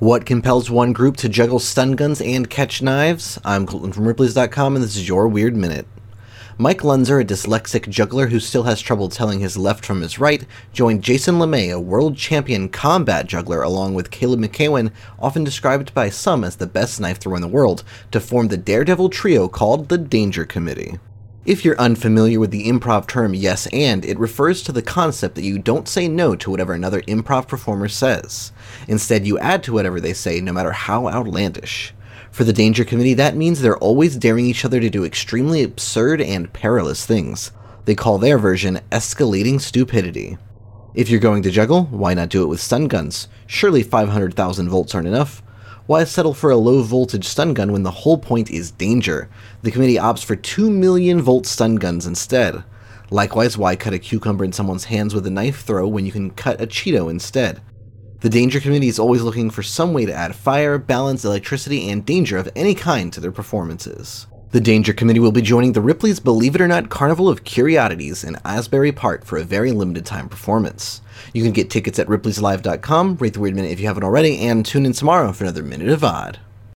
What compels one group to juggle stun guns and catch knives? I'm Colton from Ripley's.com, and this is your Weird Minute. Mike Lunzer, a dyslexic juggler who still has trouble telling his left from his right, joined Jason LeMay, a world champion combat juggler, along with Caleb McEwen, often described by some as the best knife thrower in the world, to form the daredevil trio called the Danger Committee. If you're unfamiliar with the improv term yes and, it refers to the concept that you don't say no to whatever another improv performer says. Instead, you add to whatever they say, no matter how outlandish. For the Danger Committee, that means they're always daring each other to do extremely absurd and perilous things. They call their version escalating stupidity. If you're going to juggle, why not do it with stun guns? Surely 500,000 volts aren't enough. Why settle for a low voltage stun gun when the whole point is danger? The committee opts for 2 million volt stun guns instead. Likewise, why cut a cucumber in someone's hands with a knife throw when you can cut a Cheeto instead? The Danger Committee is always looking for some way to add fire, balance, electricity, and danger of any kind to their performances. The Danger Committee will be joining the Ripley's Believe It or Not Carnival of Curiosities in Asbury Park for a very limited time performance. You can get tickets at ripleyslive.com, rate the Weird Minute if you haven't already, and tune in tomorrow for another Minute of Odd.